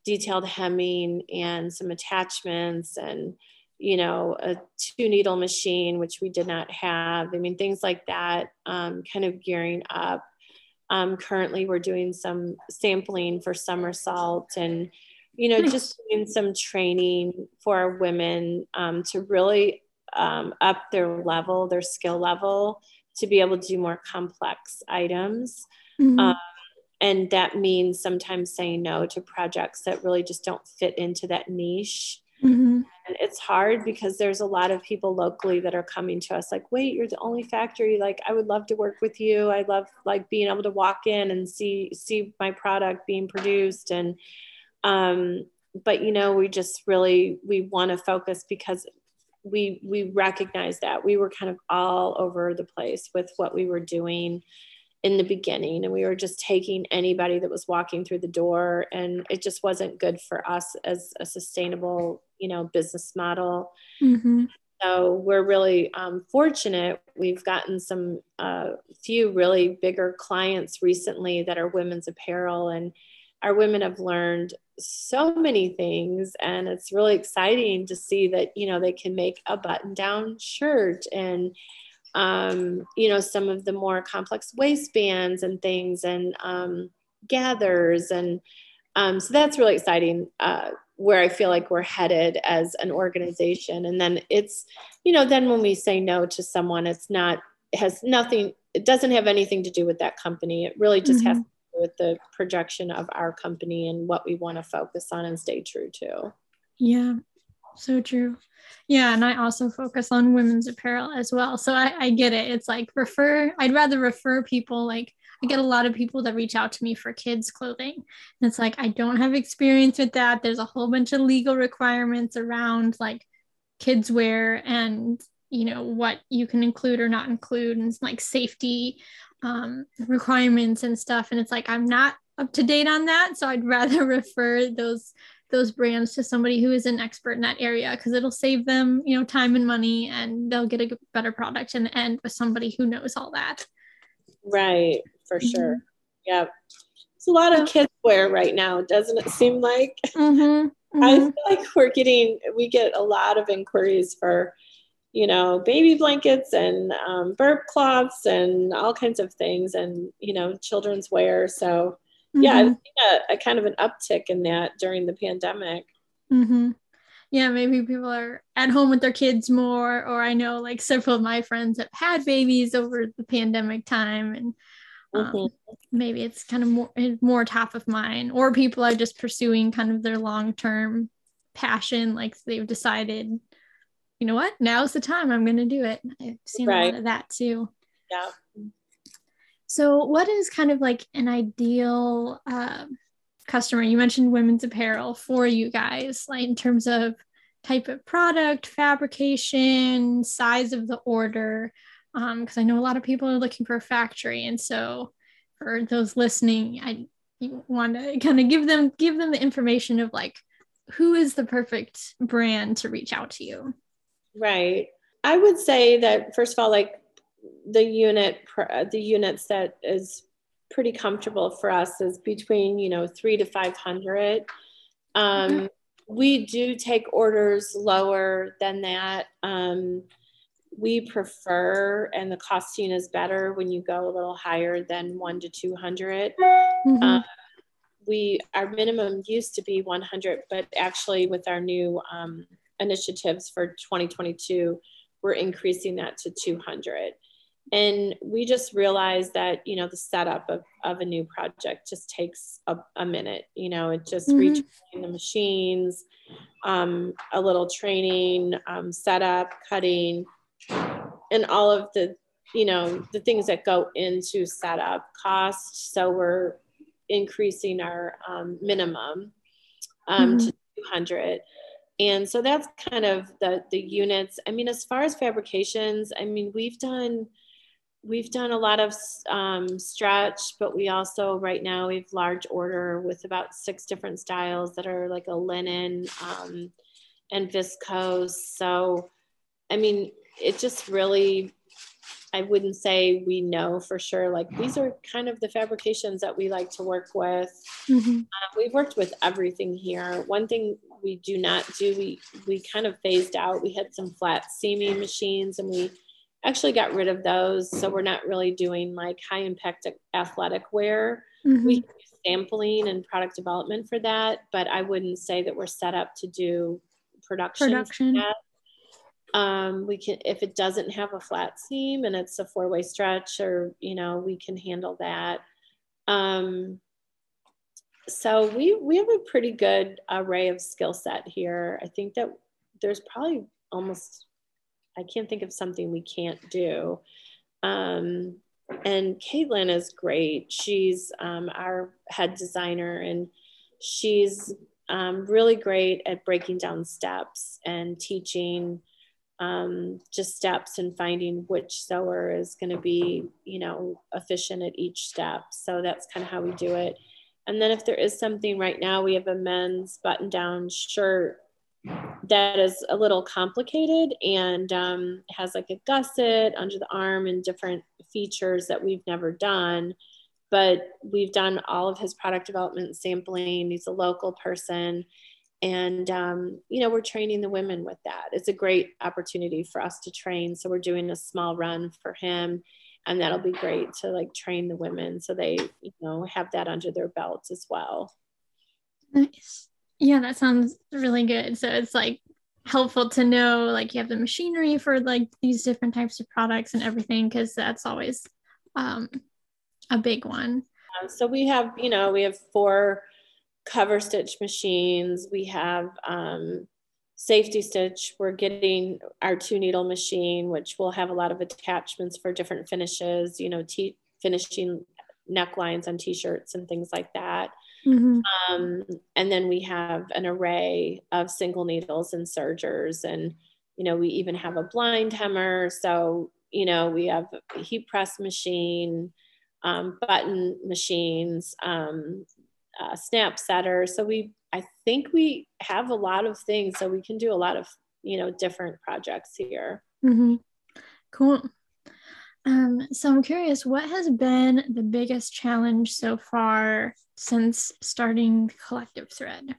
detailed hemming and some attachments and you know, a two needle machine, which we did not have. I mean, things like that, um, kind of gearing up Um, currently, we're doing some sampling for somersault and, you know, just doing some training for our women um, to really um, up their level, their skill level, to be able to do more complex items. Mm-hmm. Um, and that means sometimes saying no to projects that really just don't fit into that niche. Mm-hmm. And it's hard because there's a lot of people locally that are coming to us like, wait, you're the only factory. Like, I would love to work with you. I love like being able to walk in and see see my product being produced. And um, but you know, we just really we want to focus because we we recognize that we were kind of all over the place with what we were doing in the beginning and we were just taking anybody that was walking through the door and it just wasn't good for us as a sustainable you know business model mm-hmm. so we're really um, fortunate we've gotten some uh, few really bigger clients recently that are women's apparel and our women have learned so many things and it's really exciting to see that you know they can make a button down shirt and um, you know, some of the more complex waistbands and things and um, gathers. And um, so that's really exciting uh, where I feel like we're headed as an organization. And then it's, you know, then when we say no to someone, it's not, it has nothing, it doesn't have anything to do with that company. It really just mm-hmm. has to do with the projection of our company and what we want to focus on and stay true to. Yeah, so true. Yeah, and I also focus on women's apparel as well. So I, I get it. It's like refer, I'd rather refer people like I get a lot of people that reach out to me for kids' clothing. And it's like I don't have experience with that. There's a whole bunch of legal requirements around like kids wear and you know what you can include or not include and like safety um, requirements and stuff. And it's like I'm not up to date on that. So I'd rather refer those those brands to somebody who is an expert in that area because it'll save them, you know, time and money and they'll get a better product in the end with somebody who knows all that. Right, for mm-hmm. sure. Yeah. It's a lot of kids wear right now, doesn't it seem like? Mm-hmm. Mm-hmm. I feel like we're getting, we get a lot of inquiries for, you know, baby blankets and um, burp cloths and all kinds of things and, you know, children's wear. So Mm-hmm. Yeah, I've seen a, a, kind of an uptick in that during the pandemic. Mm-hmm. Yeah, maybe people are at home with their kids more, or I know like several of my friends have had babies over the pandemic time, and um, mm-hmm. maybe it's kind of more more top of mind, or people are just pursuing kind of their long term passion, like they've decided, you know what, now's the time I'm going to do it. I've seen right. a lot of that too. Yeah. So, what is kind of like an ideal uh, customer? You mentioned women's apparel for you guys, like in terms of type of product, fabrication, size of the order. Because um, I know a lot of people are looking for a factory, and so for those listening, I want to kind of give them give them the information of like who is the perfect brand to reach out to you. Right. I would say that first of all, like the unit the units that is pretty comfortable for us is between you know three to 500 um, mm-hmm. we do take orders lower than that um, we prefer and the costing is better when you go a little higher than one to 200 mm-hmm. um, we our minimum used to be 100 but actually with our new um, initiatives for 2022 we're increasing that to 200 and we just realized that you know the setup of, of a new project just takes a, a minute you know it just mm-hmm. retraining the machines um, a little training um, setup cutting and all of the you know the things that go into setup cost so we're increasing our um, minimum um, mm-hmm. to 200 and so that's kind of the the units i mean as far as fabrications i mean we've done we've done a lot of um, stretch, but we also right now we have large order with about six different styles that are like a linen um, and viscose. So, I mean, it just really, I wouldn't say we know for sure. Like these are kind of the fabrications that we like to work with. Mm-hmm. Uh, we've worked with everything here. One thing we do not do, we we kind of phased out. We had some flat seaming machines, and we actually got rid of those. So we're not really doing like high impact athletic wear. Mm-hmm. We sampling and product development for that, but I wouldn't say that we're set up to do production. Production. Um, we can if it doesn't have a flat seam and it's a four way stretch, or you know, we can handle that. Um, so we we have a pretty good array of skill set here. I think that there's probably almost I can't think of something we can't do. Um, and Caitlin is great. She's um, our head designer, and she's um, really great at breaking down steps and teaching um, just steps and finding which sewer is going to be, you know, efficient at each step. So that's kind of how we do it. And then if there is something right now, we have a men's button down shirt that is a little complicated and um, has like a gusset under the arm and different features that we've never done. But we've done all of his product development sampling. He's a local person. And, um, you know, we're training the women with that. It's a great opportunity for us to train. So we're doing a small run for him. And that'll be great to like train the women so they, you know, have that under their belts as well. Nice. Yeah, that sounds really good. So it's like helpful to know like you have the machinery for like these different types of products and everything because that's always um, a big one. Um, so we have, you know, we have four cover stitch machines. We have um, safety stitch. We're getting our two needle machine, which will have a lot of attachments for different finishes, you know, t- finishing necklines on t-shirts and things like that. Mm-hmm. Um, and then we have an array of single needles and sergers. And, you know, we even have a blind hemmer. So, you know, we have a heat press machine, um, button machines, um, uh, snap setter. So we, I think we have a lot of things. So we can do a lot of, you know, different projects here. Mm-hmm. Cool. Um, so I'm curious, what has been the biggest challenge so far since starting Collective Thread?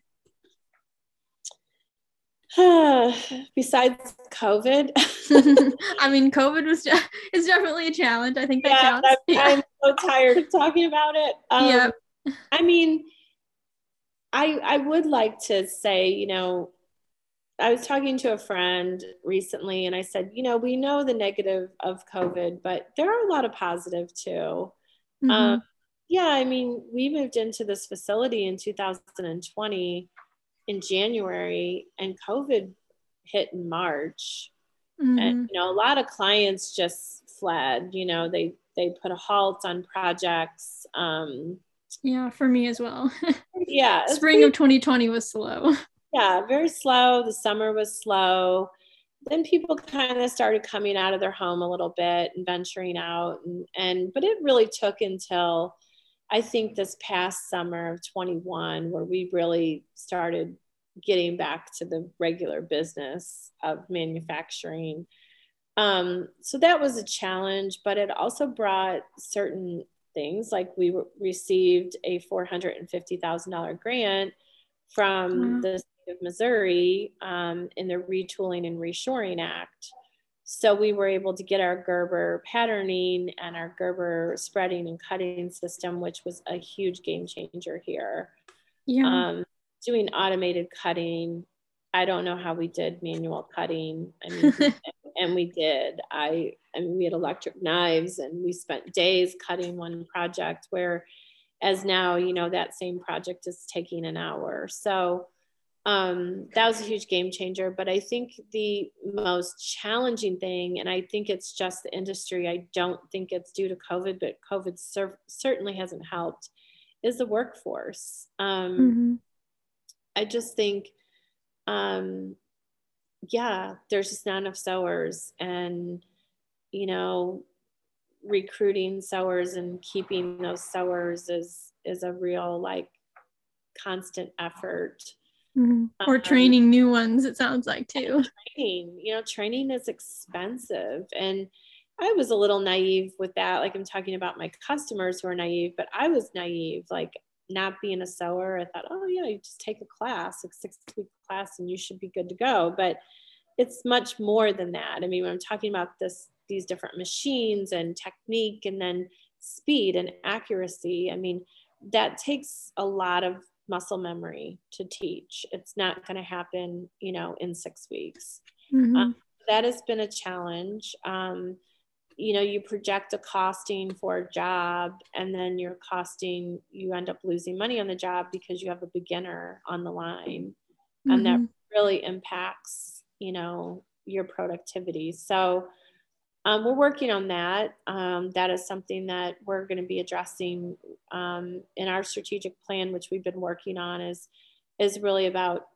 Besides COVID, I mean, COVID was is definitely a challenge. I think that yeah, counts. I'm, yeah. I'm so tired of talking about it. Um, yeah. I mean, I I would like to say, you know, I was talking to a friend recently and I said, you know, we know the negative of COVID, but there are a lot of positive too. Mm-hmm. Um, yeah, I mean, we moved into this facility in 2020 in January and COVID hit in March. Mm-hmm. And, you know, a lot of clients just fled, you know, they, they put a halt on projects. Um, yeah, for me as well. yeah. Spring of 2020 was slow yeah, very slow. The summer was slow. Then people kind of started coming out of their home a little bit and venturing out. And, and but it really took until I think this past summer of 21 where we really started getting back to the regular business of manufacturing. Um, so that was a challenge, but it also brought certain things like we received a $450,000 grant from mm-hmm. the state of Missouri um, in the Retooling and Reshoring Act. So we were able to get our Gerber patterning and our Gerber spreading and cutting system, which was a huge game changer here. Yeah. Um, doing automated cutting. I don't know how we did manual cutting. I mean, and we did. I, I mean, we had electric knives and we spent days cutting one project where as now, you know, that same project is taking an hour. So um, that was a huge game changer. But I think the most challenging thing, and I think it's just the industry, I don't think it's due to COVID, but COVID cer- certainly hasn't helped, is the workforce. Um, mm-hmm. I just think, um, yeah, there's just not enough sewers, and you know, recruiting sewers and keeping those sewers is is a real like constant effort Mm-hmm. Or um, training new ones, it sounds like too. Training, you know, training is expensive. And I was a little naive with that. Like I'm talking about my customers who are naive, but I was naive, like not being a sewer. I thought, oh yeah, you just take a class, a six week class, and you should be good to go. But it's much more than that. I mean, when I'm talking about this these different machines and technique and then speed and accuracy. I mean, that takes a lot of muscle memory to teach. It's not going to happen, you know, in six weeks. Mm-hmm. Um, that has been a challenge. Um, you know, you project a costing for a job and then your costing, you end up losing money on the job because you have a beginner on the line. Mm-hmm. And that mm-hmm. really impacts, you know, your productivity. So, um, we're working on that. Um, that is something that we're going to be addressing um, in our strategic plan, which we've been working on. is is really about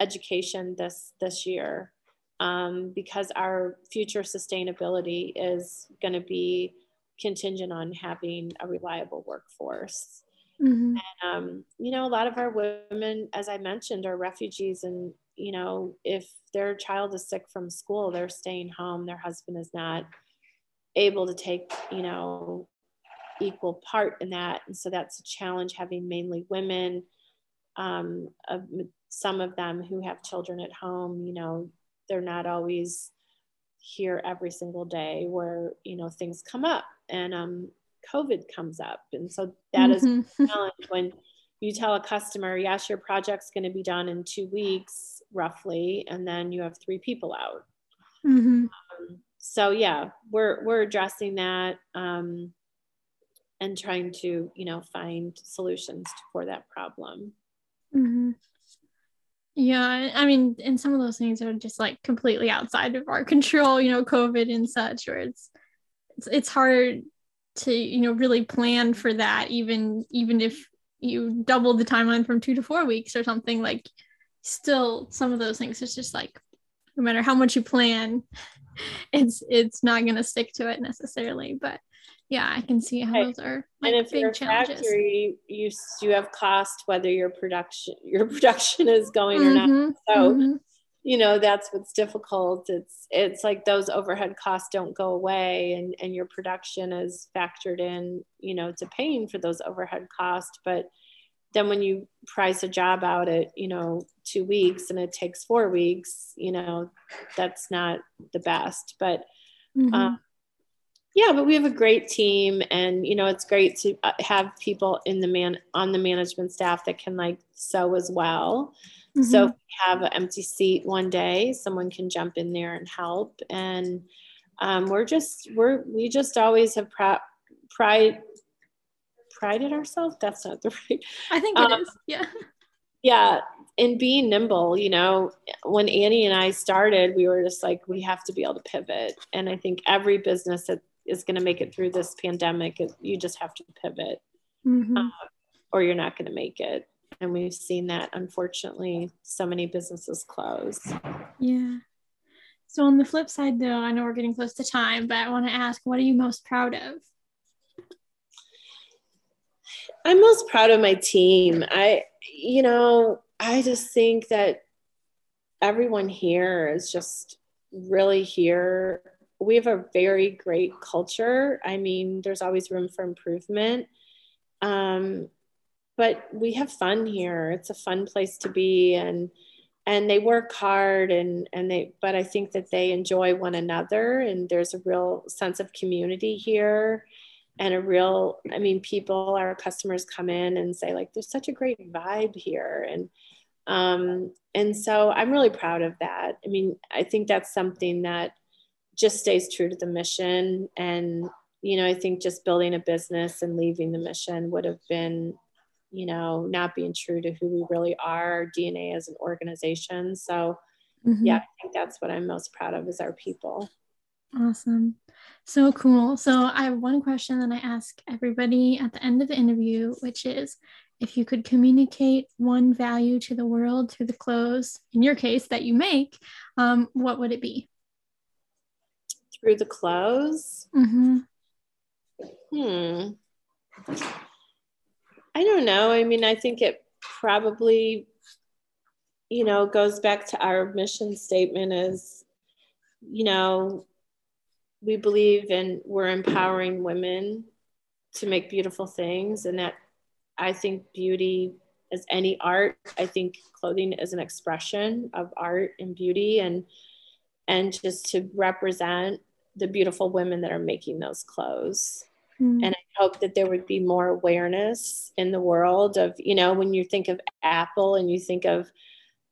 education this this year, um, because our future sustainability is going to be contingent on having a reliable workforce. Mm-hmm. And um, you know, a lot of our women, as I mentioned, are refugees and you know, if their child is sick from school, they're staying home, their husband is not able to take, you know, equal part in that. And so that's a challenge having mainly women, um, of some of them who have children at home, you know, they're not always here every single day where, you know, things come up and um, COVID comes up. And so that mm-hmm. is a challenge when you tell a customer, yes, your project's going to be done in two weeks roughly, and then you have three people out. Mm-hmm. Um, so yeah, we're we're addressing that um, and trying to you know find solutions for that problem. Mm-hmm. Yeah, I mean, and some of those things are just like completely outside of our control. You know, COVID and such, where it's it's, it's hard to you know really plan for that even even if you double the timeline from two to four weeks or something like still some of those things it's just like no matter how much you plan it's it's not going to stick to it necessarily but yeah i can see how right. those are like, and if big you're a challenges. factory you you have cost whether your production your production is going mm-hmm. or not mm-hmm. so mm-hmm you know that's what's difficult it's it's like those overhead costs don't go away and and your production is factored in you know to paying for those overhead costs but then when you price a job out at you know two weeks and it takes four weeks you know that's not the best but mm-hmm. um, yeah but we have a great team and you know it's great to uh, have people in the man on the management staff that can like sew as well Mm-hmm. So if we have an empty seat one day, someone can jump in there and help. And um, we're just we're we just always have pride pride prided ourselves. That's not the right. I think it um, is. Yeah. Yeah, in being nimble, you know, when Annie and I started, we were just like, we have to be able to pivot. And I think every business that is going to make it through this pandemic, you just have to pivot, mm-hmm. uh, or you're not going to make it. And we've seen that unfortunately so many businesses close. Yeah. So on the flip side though i know we're getting close to time but i want to ask what are you most proud of? I'm most proud of my team. I you know i just think that everyone here is just really here we have a very great culture i mean there's always room for improvement um, but we have fun here. It's a fun place to be and and they work hard and and they but I think that they enjoy one another and there's a real sense of community here and a real I mean people our customers come in and say like there's such a great vibe here and um and so I'm really proud of that. I mean, I think that's something that just stays true to the mission and you know, I think just building a business and leaving the mission would have been you know, not being true to who we really are, our DNA as an organization. So, mm-hmm. yeah, I think that's what I'm most proud of is our people. Awesome. So cool. So, I have one question that I ask everybody at the end of the interview, which is if you could communicate one value to the world through the clothes, in your case, that you make, um, what would it be? Through the clothes? Mm-hmm. Hmm. I don't know. I mean, I think it probably, you know, goes back to our mission statement is, you know, we believe in we're empowering women to make beautiful things and that I think beauty as any art, I think clothing is an expression of art and beauty and and just to represent the beautiful women that are making those clothes. Mm. And I hope that there would be more awareness in the world of, you know, when you think of Apple and you think of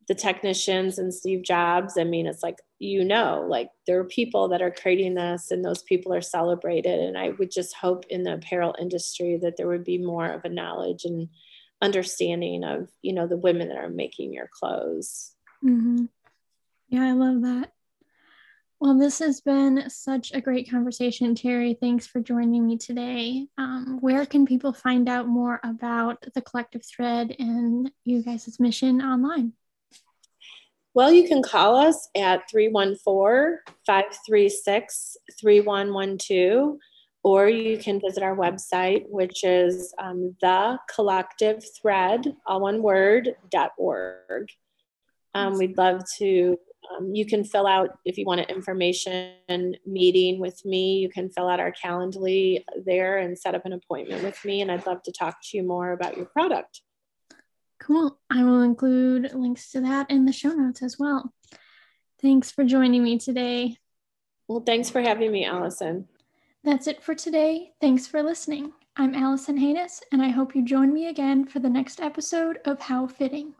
the technicians and Steve Jobs, I mean, it's like, you know, like there are people that are creating this and those people are celebrated. And I would just hope in the apparel industry that there would be more of a knowledge and understanding of, you know, the women that are making your clothes. Mm-hmm. Yeah, I love that. Well, this has been such a great conversation, Terri. Thanks for joining me today. Um, where can people find out more about the collective thread and you guys' mission online? Well, you can call us at 314 536 3112, or you can visit our website, which is um, the collective thread, all one word, dot org. Um, we'd love to um, you can fill out if you want an information meeting with me you can fill out our calendly there and set up an appointment with me and i'd love to talk to you more about your product. Cool. I will include links to that in the show notes as well. Thanks for joining me today. Well thanks for having me allison. That's it for today. Thanks for listening. I'm allison haynes and i hope you join me again for the next episode of how fitting